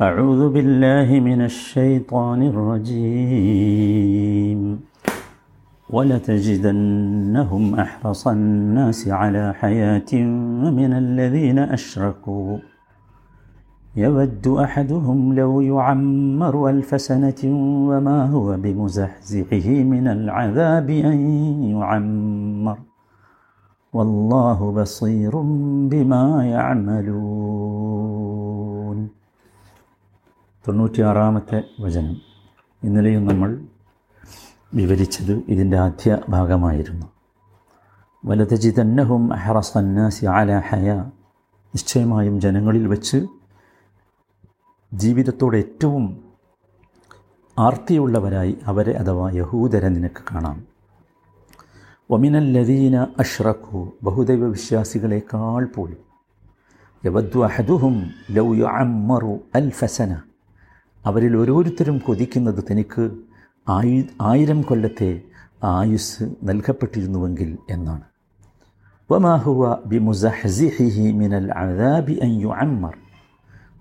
أعوذ بالله من الشيطان الرجيم. ولتجدنهم أحرص الناس على حياة من الذين أشركوا. يود أحدهم لو يعمر ألف سنة وما هو بمزحزحه من العذاب أن يعمر. والله بصير بما يعملون. തൊണ്ണൂറ്റിയാറാമത്തെ വചനം. ഇന്നലെയും നമ്മൾ വിവരിച്ചത് ഇതിന്റെ ആദ്യ ഭാഗമായിരുന്നു. വലതജി തന്നഹും അഹറസന്നാസി ആല ഹയ. നിശ്ചയമായും ജനങ്ങളിൽ വച്ച് ജീവിതത്തോടെ ഏറ്റവും ആർത്തിയുള്ളവരായി അവരെ അഥവാ യഹൂദരെ നിനക്ക് കാണാം. ഒമിനല്ലദീന അഷ്റഖു. ബഹുദൈവ വിശ്വാസികളെക്കാൾ പോലും. യവദ്വ അഹദുഹും ലൗ യുഅമ്മറു അൽഫസന അവരിൽ ഓരോരുത്തരും കൊതിക്കുന്നത് തനിക്ക് ആയു ആയിരം കൊല്ലത്തെ ആയുസ് നൽകപ്പെട്ടിരുന്നുവെങ്കിൽ എന്നാണ്. വമാഹുവ ബി മുസഹസിഹി മിനൽ അദാബി അൻ യുഅമ്മർ.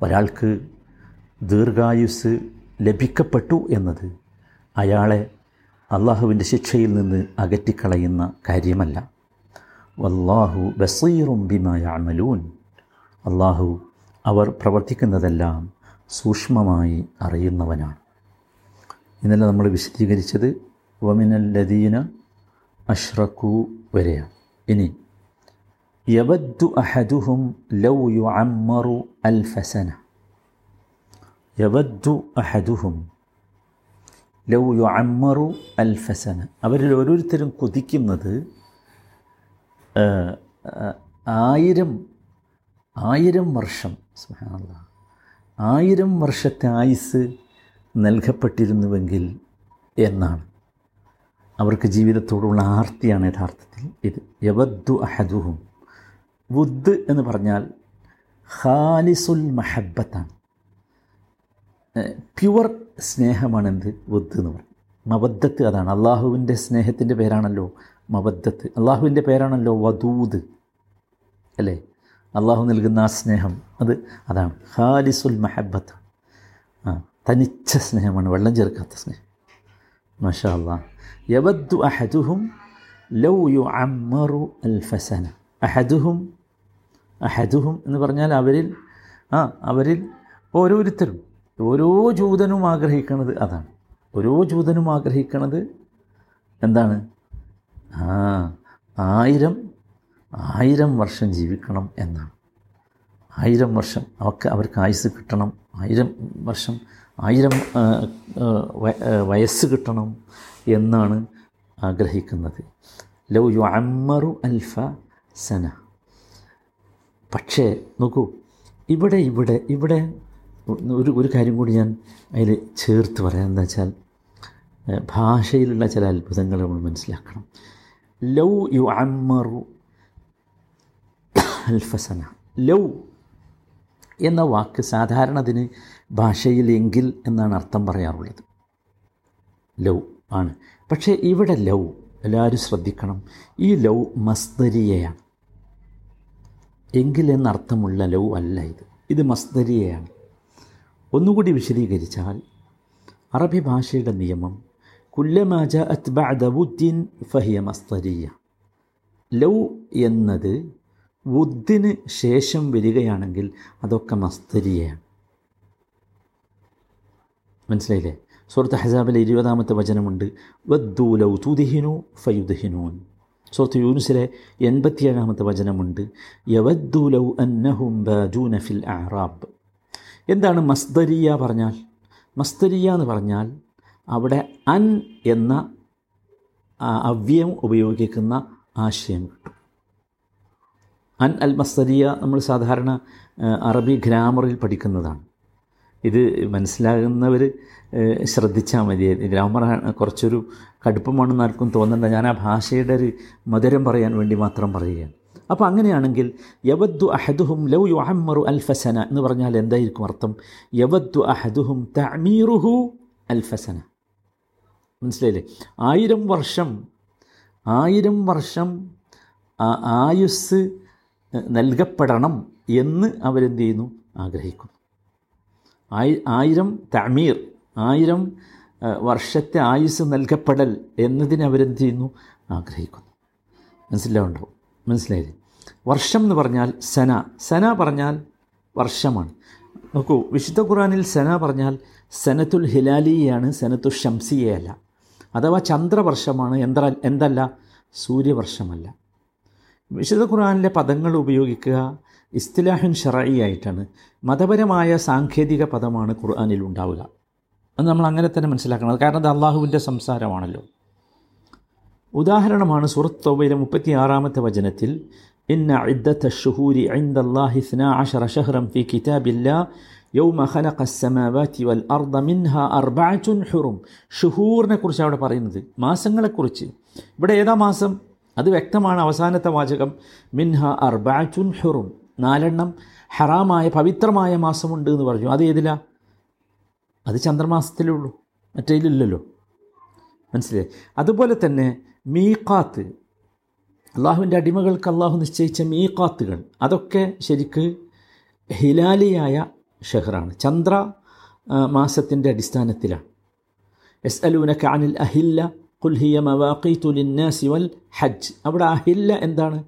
ഒരാൾക്ക് ദീർഘായുസ് ലഭിക്കപ്പെട്ടു എന്നത് അയാളെ അള്ളാഹുവിന്റെ ശിക്ഷയിൽ നിന്ന് അകറ്റിക്കളയുന്ന കാര്യമല്ല. വല്ലാഹു ബസീറും ബിമായ അമലൂൻ അള്ളാഹു അവർ പ്രവർത്തിക്കുന്നതെല്ലാം സൂക്ഷ്മമായി അറിയുന്നവനാണ്. ഇന്നലെ നമ്മൾ വിശദീകരിച്ചത് വമിനൽ ലദീന അഷ്റഖു വരെയാണ്. ഇനി യവദ്ദു അഹദുഹും ലൗ യു അമ്മറു അൽ ഫസന യവദ്ദു അഹദുഹും ലൗ യു അമ്മറു അൽ ഫസന അവരിൽ ഓരോരുത്തരും കൊതിക്കുന്നത് ആയിരം ആയിരം വർഷം സുബ്ഹാനല്ലാഹ്. ആയിരം വർഷത്തെ ആയുസ് നൽകപ്പെട്ടിരുന്നുവെങ്കിൽ എന്നാണ്. അവർക്ക് ജീവിതത്തോടുള്ള ആർത്തിയാണ് യഥാർത്ഥത്തിൽ ഇത്. യവദ്ദു അഹദുഹും. വുദ് എന്ന് പറഞ്ഞാൽ ഖാലിസുൽ മഹബത്താണ് പ്യുവർ സ്നേഹമാണ് എന്ത് വുദ് എന്ന് പറയും. മബദ്ധത്ത് അതാണ്. അള്ളാഹുവിന്റെ സ്നേഹത്തിന്റെ പേരാണല്ലോ മബദ്ധത്ത് അള്ളാഹുവിന്റെ പേരാണല്ലോ വദൂദ്. അല്ലേ? അള്ളാഹു നൽകുന്ന ആ സ്നേഹം. അത് അതാണ്. ഖാലിസുൽ മഹബത്ത് ആ തനിച്ച സ്നേഹമാണ്. വെള്ളം ചേർക്കാത്ത സ്നേഹം. മഷാ അള്ളാ യബദ്ദു അഹദുഹും ലൗ യു അമ്മറു അൽ ഫസന അഹദുഹും അഹദുഹും എന്ന് പറഞ്ഞാൽ അവരിൽ ആ അവരിൽ ഓരോരുത്തരും ഓരോ ജൂതനും ആഗ്രഹിക്കുന്നത് അതാണ്. ഓരോ ജൂതനും ആഗ്രഹിക്കുന്നത് എന്താണ്? ആ ആയിരം ആയിരം വർഷം ജീവിക്കണം എന്നാണ്. ആയിരം വർഷം അവർക്ക് അവർക്ക് ആയുസ് കിട്ടണം. ആയിരം വർഷം ആയിരം വയസ്സ് കിട്ടണം എന്നാണ് ആഗ്രഹിക്കുന്നത്. ലൗ യു അമ്മറു അൽഫ സന. പക്ഷേ നോക്കൂ ഇവിടെ ഇവിടെ ഇവിടെ ഒരു ഒരു കാര്യം കൂടി ഞാൻ അതിൽ ചേർത്ത് പറയാം. എന്താ വെച്ചാൽ ഭാഷയിലുള്ള ചില അത്ഭുതങ്ങൾ നമ്മൾ മനസ്സിലാക്കണം. ലൗ യു അമ്മറു അൽഫസന. ലൗ എന്ന വാക്ക് സാധാരണ അതിന് ഭാഷയിൽ എങ്കിൽ എന്നാണ് അർത്ഥം പറയാറുള്ളത്. ലൗ ആണ്. പക്ഷേ ഇവിടെ ലൗ എല്ലാവരും ശ്രദ്ധിക്കണം. ഈ ലൗ മസ്തരിയയാണ് എങ്കിൽ എന്നർത്ഥമുള്ള ലൗ അല്ല ഇത്. ഇത് മസ്തരിയയാണ് ഒന്നുകൂടി വിശദീകരിച്ചാൽ അറബി ഭാഷയുടെ നിയമം കുല്ലമാജ അത്ബഅദവുദ്ദീൻ ഫഹിയ മസ്തരിയ ലൗ എന്നത് വുദ്ദിന് ശേഷം വരികയാണെങ്കിൽ അതൊക്കെ മസ്തരിയാണ്. മനസ്സിലായില്ലേ? സുഹൃത്ത് ഹസാബിലെ ഇരുപതാമത്തെ വചനമുണ്ട്. വദ്ദൂലൗ തുദിഹിനു ഫയുദ്ഹിനൂൻ. സുഹൃത്ത് യൂനുസിലെ എൺപത്തിയേഴാമത്തെ വചനമുണ്ട്. യവദ്ദൂലൗ അന്നഹും ബാജൂന ഫിൽ ആറാബ് എന്താണ് മസ്തരിയ പറഞ്ഞാൽ? മസ്തരിയ എന്ന് പറഞ്ഞാൽ അവിടെ അൻ എന്ന അവ്യം ഉപയോഗിക്കുന്ന ആശയം കിട്ടും. അൻ അൽ മസ്തരിയ നമ്മൾ സാധാരണ അറബി ഗ്രാമറിൽ പഠിക്കുന്നതാണ്. ഇത് മനസ്സിലാകുന്നവർ ശ്രദ്ധിച്ചാൽ മതി. ഗ്രാമർ കുറച്ചൊരു കടുപ്പമാണെന്ന് ആർക്കും തോന്നണ്ട. ഞാൻ ആ ഭാഷയുടെ ഒരു മധുരം പറയാൻ വേണ്ടി മാത്രം പറയുകയാണ്. അപ്പോൾ അങ്ങനെയാണെങ്കിൽ യവദ്ദു അഹദുഹും ലൗ യു അഹമ്മറു അൽഫസന എന്ന് പറഞ്ഞാൽ എന്തായിരിക്കും അർത്ഥം? യവദ്ദു അഹദുഹും തമീറുഹു അൽഫസന മനസ്സിലായില്ലേ? ആയിരം വർഷം ആയിരം വർഷം ആയുസ് നൽകപ്പെടണം എന്ന് അവരെന്ത് ചെയ്യുന്നു ആഗ്രഹിക്കുന്നു. ആയി ആയിരം തമീർ ആയിരം വർഷത്തെ ആയുസ് നൽകപ്പെടൽ എന്നതിനെ അവരെന്ത് ചെയ്യുന്നു ആഗ്രഹിക്കുന്നു. മനസ്സിലാവുണ്ടോ? മനസ്സിലായില്ലേ? വർഷം എന്ന് പറഞ്ഞാൽ സന. സന പറഞ്ഞാൽ വർഷമാണ്. നോക്കൂ വിശുദ്ധ ഖുറാനിൽ സന പറഞ്ഞാൽ സനത്തുൽ ഹിലാലിയാണ് സനത്തുൽ ഷംസിയയല്ല. അഥവാ ചന്ദ്രവർഷമാണ് എന്ത എന്തല്ല? സൂര്യവർഷമല്ല. വിശുദ്ധ ഖുറാനിലെ പദങ്ങൾ ഉപയോഗിക്കുക ഇസ്തിലാഹിൻ ഷറയി ആയിട്ടാണ്. മതപരമായ സാങ്കേതിക പദമാണ് ഖുർആാനിൽ ഉണ്ടാവുക. അത് നമ്മൾ അങ്ങനെ തന്നെ മനസ്സിലാക്കണം. കാരണം അത് അള്ളാഹുവിന്റെ സംസാരമാണല്ലോ. ഉദാഹരണമാണ് സൂറത്ത് തൗബയിലെ മുപ്പത്തി ആറാമത്തെ വചനത്തിൽ ഇന്ന ഇദ്ദത്ത ഷുഹൂരി ഐന്ദ് അല്ലാഹി ഇസ്നാ അഷറ ഷഹ്റം ഫി കിതാബില്ലാ യൗമ ഖലഖ അസ്സമാവാതി വൽ അർദ മിൻഹ അർബഅത്തുൻ ഹുറും. ഷുഹൂറിനെ കുറിച്ച് അവിടെ പറയുന്നത് മാസങ്ങളെക്കുറിച്ച് ഇവിടെ ഏതാ മാസം? അത് വ്യക്തമാണ് അവസാനത്തെ വാചകം. മിൻഹ അർബഅത്തുൻ ഹുറും. നാലെണ്ണം ഹറാമായ പവിത്രമായ മാസമുണ്ട് എന്ന് പറഞ്ഞു. അത് ഏതിലാ? അത് ചന്ദ്രമാസത്തിലേ ഉള്ളൂ. മറ്റേതിലില്ലല്ലോ മനസ്സിലായി? അതുപോലെ തന്നെ മീക്കാത്ത് അള്ളാഹുവിന്റെ അടിമകൾക്ക് അള്ളാഹു നിശ്ചയിച്ച മീക്കാത്തുകൾ അതൊക്കെ ശരിക്ക് ഹിലാലിയായ ഷെഹറാണ്. ചന്ദ്ര മാസത്തിന്റെ അടിസ്ഥാനത്തിലാണ്. എസ് അലൂനക്ക് അനിൽ അഹില്ല കുൽഹിയ ഹിയ മവാഖീത്തു ലിന്നാസി വൽ ഹജ്ജ്. അവിടെ ആ ഹില്ല എന്താണ്?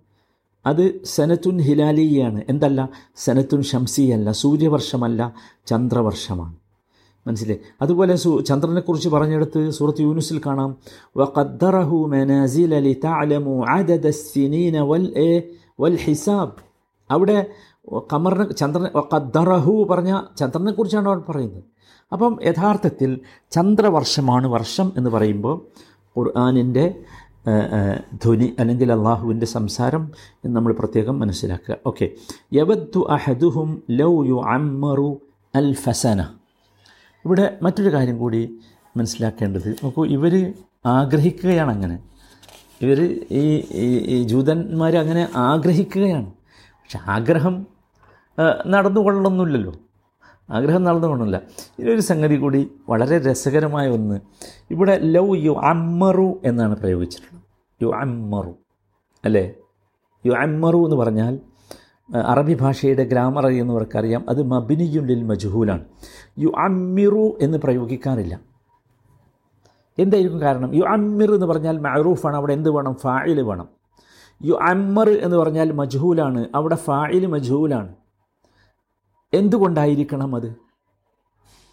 അത് സനത്തുൻ ഹിലാലിയാണ്. എന്തല്ല? സനത്തുൻ ഷംസിയല്ല സൂര്യവർഷമല്ല ചന്ദ്രവർഷമാണ്. മനസ്സിലായി അതുപോലെ സു ചന്ദ്രനെക്കുറിച്ച് പറഞ്ഞെടുത്ത് സൂറത്ത് യൂനുസിൽ കാണാം. വഖദ്ദറഹു മനാസിൽ അലി തഅലമു അദദ സിനീന വൽ എ വൽ ഹിസാബ്. അവിടെ കമറിനെ ചന്ദ്രനെ ഖദ്ദറഹു പറഞ്ഞ ചന്ദ്രനെക്കുറിച്ചാണ് അവർ പറയുന്നത്. അപ്പം യഥാർത്ഥത്തിൽ ചന്ദ്രവർഷമാണ് വർഷം എന്ന് പറയുമ്പോൾ ഖുർആാനിന്റെ ധ്വനി അല്ലെങ്കിൽ അള്ളാഹുവിന്റെ സംസാരം എന്ന് നമ്മൾ പ്രത്യേകം മനസ്സിലാക്കുക. ഓക്കെ. യവദ്ദു അഹദുഹും ലൗ യു അമ്മറു അൽ ഫസന ഇവിടെ മറ്റൊരു കാര്യം കൂടി മനസ്സിലാക്കേണ്ടത്. നോക്കൂ ഇവർ ആഗ്രഹിക്കുകയാണ് അങ്ങനെ. ഇവർ ഈ ഈ- ജൂതന്മാർ അങ്ങനെ ആഗ്രഹിക്കുകയാണ്. പക്ഷെ ആഗ്രഹം ആ, നടന്നുകൊള്ളൊന്നുമില്ലല്ലോ ആഗ്രഹം നടന്നുകൊണ്ടല്ല. ഇതിനൊരു സംഗതി കൂടി വളരെ രസകരമായ ഒന്ന്. ഇവിടെ ലവ് യു അമ്മറു എന്നാണ് പ്രയോഗിച്ചിട്ടുള്ളത്. യു അമ്മറു അല്ലേ? യു അമ്മറു എന്ന് പറഞ്ഞാൽ അറബി ഭാഷയുടെ ഗ്രാമർ അറിയുന്നവർക്കറിയാം. അത് മബിനിയുള്ളിൽ മജുഹൂലാണ്. യു അമ്മിറു എന്ന് പ്രയോഗിക്കാറില്ല. എന്തായിരിക്കും കാരണം? യു അമ്മിർ എന്ന് പറഞ്ഞാൽ മഅറൂഫാണ്. അവിടെ എന്ത് വേണം? ഫായിൽ വേണം. യു അമ്മർ എന്ന് പറഞ്ഞാൽ മജ്ഹൂലാണ്. അവിടെ ഫായിൽ മജ്ഹൂലാണ്. എന്തുകൊണ്ടായിരിക്കണം അത്?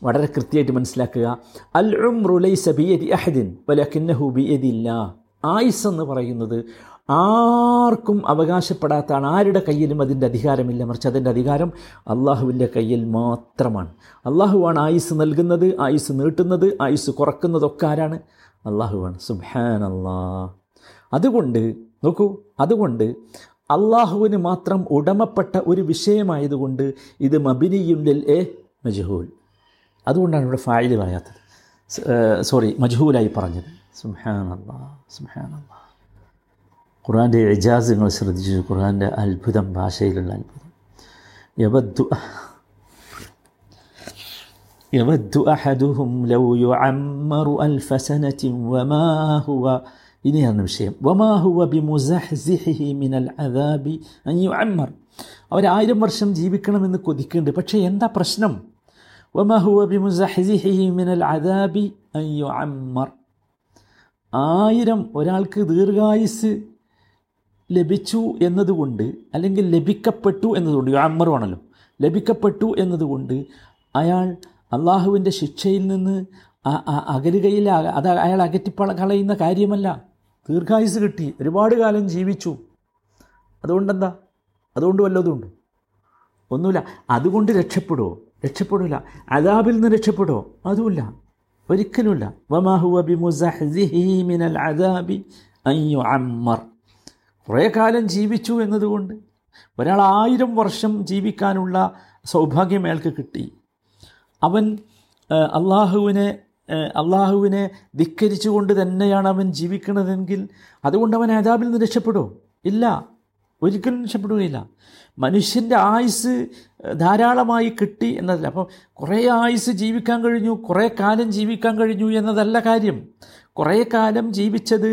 വളരെ കൃത്യമായിട്ട് മനസ്സിലാക്കുക. അൽ ഉംറു ലൈസ ബിയദി അഹദിൻ വലകിന്നഹു ബിയദില്ല ആയിസ് എന്ന് പറയുന്നത് ആർക്കും അവകാശപ്പെടാത്താണ്. ആരുടെ കയ്യിലും അതിന്റെ അധികാരമില്ല. മറിച്ച് അതിന്റെ അധികാരം അള്ളാഹുവിന്റെ കയ്യിൽ മാത്രമാണ്. അള്ളാഹുവാണ് ആയുസ് നൽകുന്നത് ആയുസ് നീട്ടുന്നത് ആയുസ് കുറക്കുന്നതൊക്കെ ആരാണ്? അള്ളാഹുവാണ്. സുബാൻ അള്ളാ അതുകൊണ്ട് നോക്കൂ അതുകൊണ്ട് അള്ളാഹുവിന് മാത്രം ഉടമപ്പെട്ട ഒരു വിഷയമായതുകൊണ്ട് ഇത് മബിനിയുണ്ടിൽ എ മജഹൂൽ. അതുകൊണ്ടാണ് ഇവിടെ ഫായിൽ പറയാത്തത് സോറി മജഹൂലായി പറഞ്ഞത്. സുഹാനല്ലാ ഖുറാന്റെ എജാസ് നിങ്ങൾ ശ്രദ്ധിച്ചു. ഖുറാന്റെ അത്ഭുതം ഭാഷയിലുള്ള അത്ഭുതം. യവദ്ദു യവദ്ദു അഹദുഹും ലൗ യുഅമ്മറു അൽഫസനത്തിൻ വമാ ഹുവ ഇനിയാണ് വിഷയം. വമാഹുവ ബിമുസഹ്സിഹിഹി മിനൽ അദാബി അൻ യുഅമ്മർ. അവരായിരം വർഷം ജീവിക്കണമെന്ന് കൊതിക്കുന്നുണ്ട്. പക്ഷേ എന്താ പ്രശ്നം? വമാഹുവ ബിമുസഹ്സിഹിഹി മിനൽ അദാബി അൻ യുഅമ്മർ. ആയിരം ഒരാൾക്ക് ദീർഘായുസ് ലഭിച്ചു എന്നതുകൊണ്ട് അല്ലെങ്കിൽ ലഭിക്കപ്പെട്ടു എന്നതുകൊണ്ട് യുഅമ്മറുമാണല്ലോ ലഭിക്കപ്പെട്ടു എന്നതുകൊണ്ട് അയാൾ അള്ളാഹുവിന്റെ ശിക്ഷയിൽ നിന്ന് അകലുകയില്ല അത് അയാൾ അകറ്റിപ്പള കളയുന്ന കാര്യമല്ല. ദീർഘായുസ് കിട്ടി. ഒരുപാട് കാലം ജീവിച്ചു. അതുകൊണ്ടെന്താ? അതുകൊണ്ട് വല്ലതുമുണ്ട് ഒന്നുമില്ല. അതുകൊണ്ട് രക്ഷപ്പെടുമോ രക്ഷപ്പെടില്ല അദാബിൽ നിന്ന് രക്ഷപ്പെടുമോ അതുമില്ല. ഒരിക്കലുമില്ല. വമാഹുവ ബിമുസഹ്സിഹി മിനൽ അദാബി അയ്യോ അമ്മർ കുറേ കാലം ജീവിച്ചു എന്നതുകൊണ്ട് ഒരാൾ ആയിരം വർഷം ജീവിക്കാനുള്ള സൗഭാഗ്യം അയാൾക്ക് കിട്ടി. അവൻ അള്ളാഹുവിനെ അള്ളാഹുവിനെ ധിക്കരിച്ചുകൊണ്ട് തന്നെയാണ് അവൻ ജീവിക്കുന്നതെങ്കിൽ അതുകൊണ്ട് അവൻ ആദാബിൽ നിന്ന് രക്ഷപ്പെടുമോ ഇല്ല. ഒരിക്കലും രക്ഷപ്പെടുകയില്ല. മനുഷ്യന്റെ ആയുസ് ധാരാളമായി കിട്ടി എന്നതല്ല. അപ്പോൾ കുറേ ആയുസ് ജീവിക്കാൻ കഴിഞ്ഞു കുറേ കാലം ജീവിക്കാൻ കഴിഞ്ഞു എന്നതല്ല കാര്യം. കുറേ കാലം ജീവിച്ചത്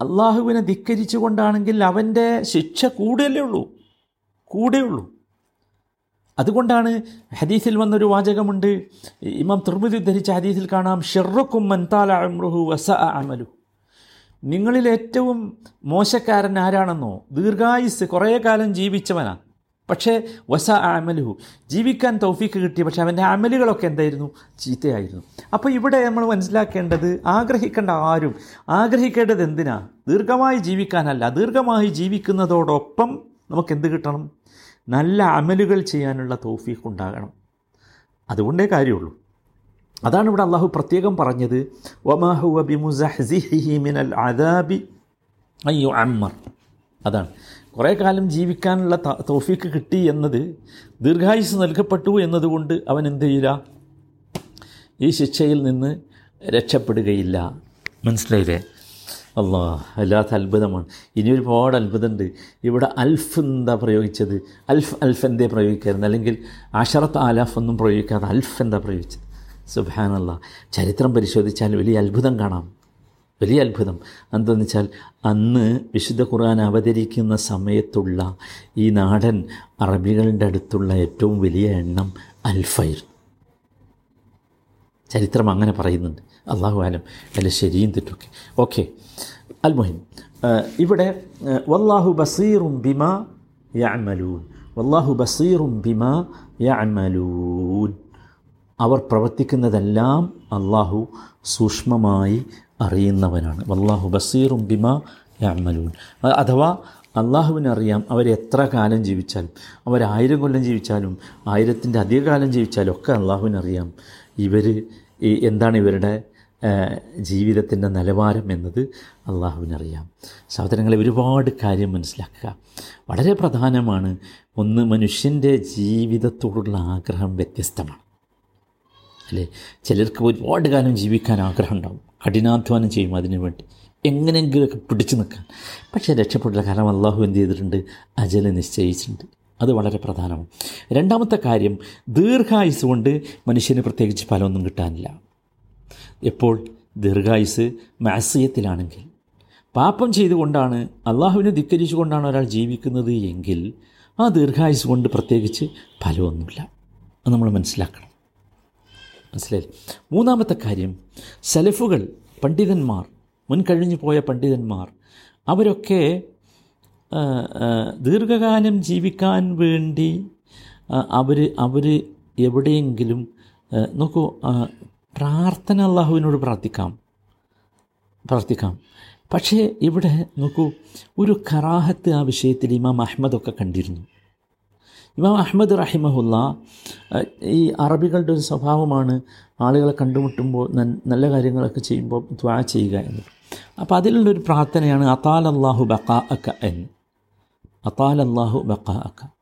അള്ളാഹുവിനെ ധിക്കരിച്ചുകൊണ്ടാണെങ്കിൽ അവന്റെ ശിക്ഷ കൂടുതലേ ഉള്ളൂ. കൂടെയുള്ളൂ. അതുകൊണ്ടാണ് ഹദീസിൽ വന്നൊരു വാചകമുണ്ട്. ഇമാം തുർമുദി ഉദ്ധരിച്ച ഹദീസിൽ കാണാം ഷെറുക്കും മൻതാല അമ്രുഹു വസ അമലു. നിങ്ങളിൽ ഏറ്റവും മോശക്കാരൻ ആരാണെന്നോ ദീർഘായുസ് കുറേ കാലം ജീവിച്ചവനാണ് പക്ഷേ വസ അമലുഹു. ജീവിക്കാൻ തൗഫീക്ക് കിട്ടി പക്ഷേ അവന്റെ അമലുകളൊക്കെ എന്തായിരുന്നു? ചീത്തയായിരുന്നു. അപ്പോൾ ഇവിടെ നമ്മൾ മനസ്സിലാക്കേണ്ടത് ആഗ്രഹിക്കേണ്ട ആരും ആഗ്രഹിക്കേണ്ടത് എന്തിനാ? ദീർഘമായി ജീവിക്കാനല്ല ദീർഘമായി ജീവിക്കുന്നതോടൊപ്പം നമുക്ക് എന്ത് കിട്ടണം? നല്ല അമലുകൾ ചെയ്യാനുള്ള തോഫീഖ് ഉണ്ടാകണം. അതുകൊണ്ടേ കാര്യമുള്ളൂ. അതാണ് ഇവിടെ അള്ളാഹു പ്രത്യേകം പറഞ്ഞത് മിനൽ അയ്യോ അമ്മർ അതാണ്. കുറേ കാലം ജീവിക്കാനുള്ള തോഫീക്ക് കിട്ടി എന്നത് ദീർഘായുസ് നൽകപ്പെട്ടു എന്നതുകൊണ്ട് അവൻ എന്ത് ചെയ്യില്ല ഈ ശിക്ഷയിൽ നിന്ന് രക്ഷപ്പെടുകയില്ല. മനസ്സിലായില്ലേ? അള്ളാ അല്ലാത്ത അത്ഭുതമാണ്. ഇനി ഒരുപാട് അത്ഭുതമുണ്ട്. ഇവിടെ അൽഫ് എന്താ പ്രയോഗിച്ചത്? അൽഫ് അൽഫ് എന്തേ പ്രയോഗിക്കായിരുന്നു? അല്ലെങ്കിൽ അഷറത്ത് ആലാഫ് ഒന്നും പ്രയോഗിക്കാതെ അൽഫ് എന്താ പ്രയോഗിച്ചത്? സുബാനല്ല ചരിത്രം പരിശോധിച്ചാൽ വലിയ അത്ഭുതം കാണാം. വലിയ അത്ഭുതം. എന്താണെന്ന് വെച്ചാൽ അന്ന് വിശുദ്ധ ഖുർആൻ അവതരിക്കുന്ന സമയത്തുള്ള ഈ നാടൻ അറബികളുടെ അടുത്തുള്ള ഏറ്റവും വലിയ എണ്ണം അൽഫായിരുന്നു. ചരിത്രം അങ്ങനെ പറയുന്നുണ്ട്. അള്ളാഹു ആലം അല്ല ശരിയും തെറ്റൊക്കെ ഓക്കെ അൽമുഹിം ഇവിടെ വല്ലാഹു ബസീറും ബിമ യഅമലൂൻ. വല്ലാഹു ബസീറും ബിമ യഅമലൂൻ. അവർ പ്രവർത്തിക്കുന്നതെല്ലാം അള്ളാഹു സൂക്ഷ്മമായി അറിയുന്നവനാണ്. വല്ലാഹു ബസീറും ബിമ യഅമലൂൻ. അഥവാ അള്ളാഹുവിനറിയാം അവരെത്ര കാലം ജീവിച്ചാലും അവരായിരം കൊല്ലം ജീവിച്ചാലും ആയിരത്തിന്റെ അധിക കാലം ജീവിച്ചാലും ഒക്കെ അള്ളാഹുവിനറിയാം ഇവർ എന്താണ് ഇവരുടെ ജീവിതത്തിന്റെ നിലവാരം എന്നത് അള്ളാഹുവിനറിയാം. സഹോദരങ്ങളെ ഒരുപാട് കാര്യം മനസ്സിലാക്കുക. വളരെ പ്രധാനമാണ് ഒന്ന് മനുഷ്യന്റെ ജീവിതത്തോടുള്ള ആഗ്രഹം വ്യത്യസ്തമാണ്. അല്ലേ? ചിലർക്ക് ഒരുപാട് കാലം ജീവിക്കാൻ ആഗ്രഹം ഉണ്ടാവും കഠിനാധ്വാനം ചെയ്യും അതിനു വേണ്ടി. എങ്ങനെയെങ്കിലുമൊക്കെ പിടിച്ചു നിൽക്കാൻ. പക്ഷേ രക്ഷപ്പെട്ടില്ല കാരണം അള്ളാഹു എന്ത് ചെയ്തിട്ടുണ്ട്? അജല നിശ്ചയിച്ചിട്ടുണ്ട്. അത് വളരെ പ്രധാനമാണ്. രണ്ടാമത്തെ കാര്യം ദീർഘായുസ് കൊണ്ട് മനുഷ്യന് പ്രത്യേകിച്ച് ഫലമൊന്നും കിട്ടാനില്ല. എപ്പോൾ? ദീർഘായുസ് മാസയത്തിലാണെങ്കിൽ. പാപം ചെയ്തുകൊണ്ടാണ് അള്ളാഹുവിനെ ധിക്കരിച്ചുകൊണ്ടാണ് ഒരാൾ ജീവിക്കുന്നത് എങ്കിൽ ആ ദീർഘായുസ് കൊണ്ട് പ്രത്യേകിച്ച് ഫലമൊന്നുമില്ല. അത് നമ്മൾ മനസ്സിലാക്കണം. മനസ്സിലായി മൂന്നാമത്തെ കാര്യം സലഫുകൾ പണ്ഡിതന്മാർ മുൻകഴിഞ്ഞു പോയ പണ്ഡിതന്മാർ അവരൊക്കെ ദീർഘകാലം ജീവിക്കാൻ വേണ്ടി അവർ അവർ എവിടെയെങ്കിലും നോക്കൂ പ്രാർത്ഥന അള്ളാഹുവിനോട് പ്രാർത്ഥിക്കാം. പ്രാർത്ഥിക്കാം. പക്ഷേ ഇവിടെ നോക്കൂ ഒരു കറാഹത്ത് ആ വിഷയത്തിൽ ഇമാം അഹമ്മദൊക്കെ കണ്ടിരുന്നു. ഇമാം അഹമ്മദ് റഹിമഹുല്ല ഈ അറബികളുടെ ഒരു സ്വഭാവമാണ് ആളുകളെ കണ്ടുമുട്ടുമ്പോൾ നല്ല കാര്യങ്ങളൊക്കെ ചെയ്യുമ്പോൾ ദ്വാ ചെയ്യുക എന്ന്. അപ്പോൾ അതിലുള്ളൊരു പ്രാർത്ഥനയാണ് അതാൽ അള്ളാഹു ബക്കാ അക്ക എന്ന്. അതാൽ അള്ളാഹു ബക്കാ അക്ക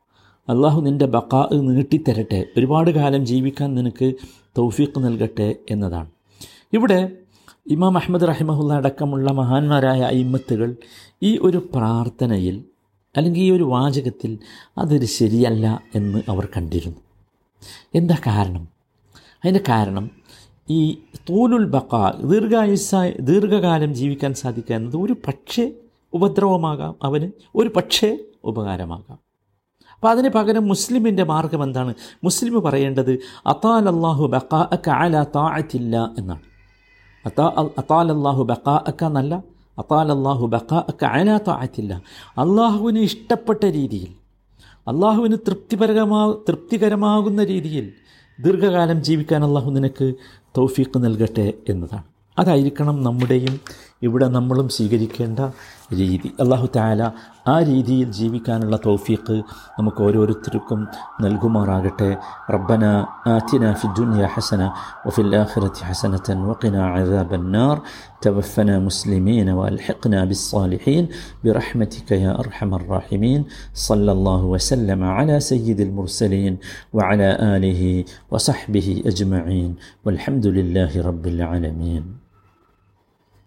അള്ളാഹു നിന്റെ ബക്കാ നീട്ടിത്തരട്ടെ. ഒരുപാട് കാലം ജീവിക്കാൻ നിനക്ക് തൗഫീഖ് നൽകട്ടെ എന്നതാണ്. ഇവിടെ ഇമാം അഹമ്മദ് റഹിമഹുല്ല അടക്കമുള്ള മഹാന്മാരായ അയിമത്തുകൾ ഈ ഒരു പ്രാർത്ഥനയിൽ അല്ലെങ്കിൽ ഈ ഒരു വാചകത്തിൽ അതൊരു ശരിയല്ല എന്ന് അവർ കണ്ടിരുന്നു. എന്താ കാരണം? അതിന്റെ കാരണം ഈ തൂലുൽ ബക്ക ദീർഘായുസ ദീർഘകാലം ജീവിക്കാൻ സാധിക്കുക എന്നത് ഒരു പക്ഷേ ഉപദ്രവമാകാം അവന് ഒരു പക്ഷേ ഉപകാരമാകാം. അപ്പോൾ അതിന് പകരം മുസ്ലിമിന്റെ മാർഗം എന്താണ്? മുസ്ലിം പറയേണ്ടത് അത്താൽ അള്ളാഹു ബക്കാ അക്ക അല താഴത്തില്ല എന്നാണ്. അത്താ അത്താൽ അള്ളാഹു ബക്കാ അക്ക എന്നല്ല അത്താൽ അള്ളാഹു ബക്കാ അക്ക അല താഴത്തില്ല അള്ളാഹുവിന് ഇഷ്ടപ്പെട്ട രീതിയിൽ അള്ളാഹുവിന് തൃപ്തിപരകമാ തൃപ്തികരമാകുന്ന രീതിയിൽ ദീർഘകാലം ജീവിക്കാൻ അള്ളാഹു നിനക്ക് തൗഫീഖ് നൽകട്ടെ എന്നതാണ്. അതായിരിക്കണം നമ്മുടെയും ഇവിടെ നമ്മളും സ്വീകരിക്കേണ്ട രീതി അള്ളാഹു താല ആ രീതിയിൽ ജീവിക്കാനുള്ള തൗഫീഖ് നമുക്ക് ഓരോരുത്തർക്കും നൽകുമാറാകട്ടെ റബ്ബന ആറ്റിന ഫി ദുനിയ ഹസന വഫിൽ ആഖിറതി ഹസനത്തൻ വഖിന عذاب النار توفنا مسلمين والحقنا بالصالحين برحمتك يا ارحم الراحمين صلى الله وسلم على سيد المرسلين وعلى اله وصحبه اجمعين والحمد لله رب العالمين